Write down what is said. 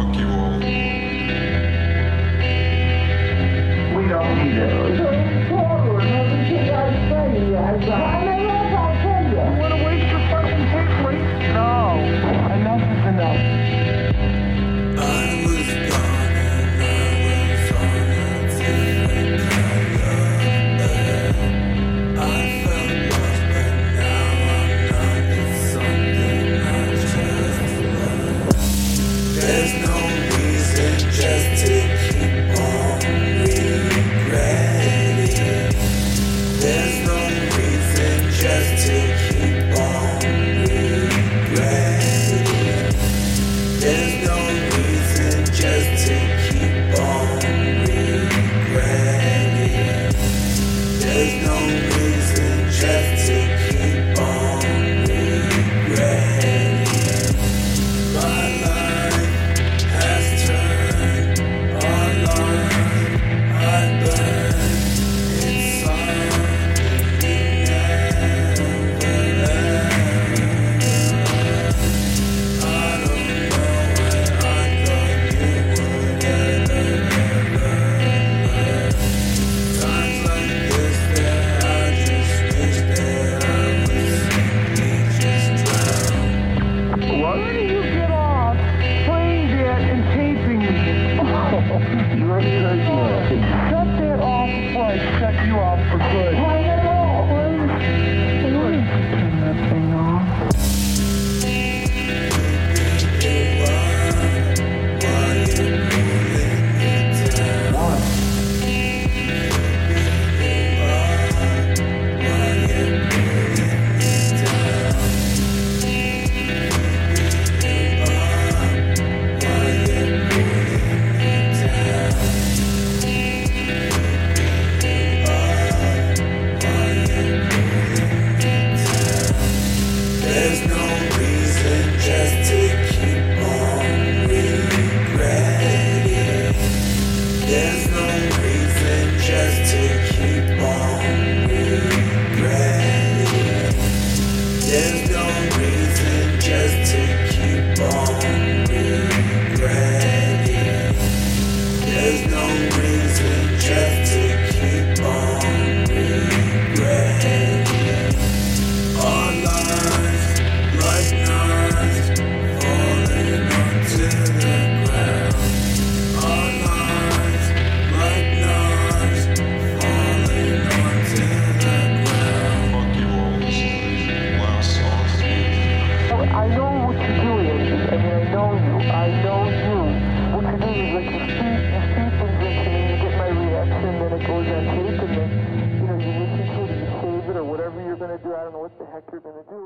Fuck you all. We don't need it. Just to Shut that off before I shut you off for good. There's I know what you're doing. I mean, I know you. I know you. What you're doing is like you see, you see things into me, you get my reaction, then it goes on tape, and then, you know, you listen to it, you save it, or whatever you're gonna do. I don't know what the heck you're gonna do.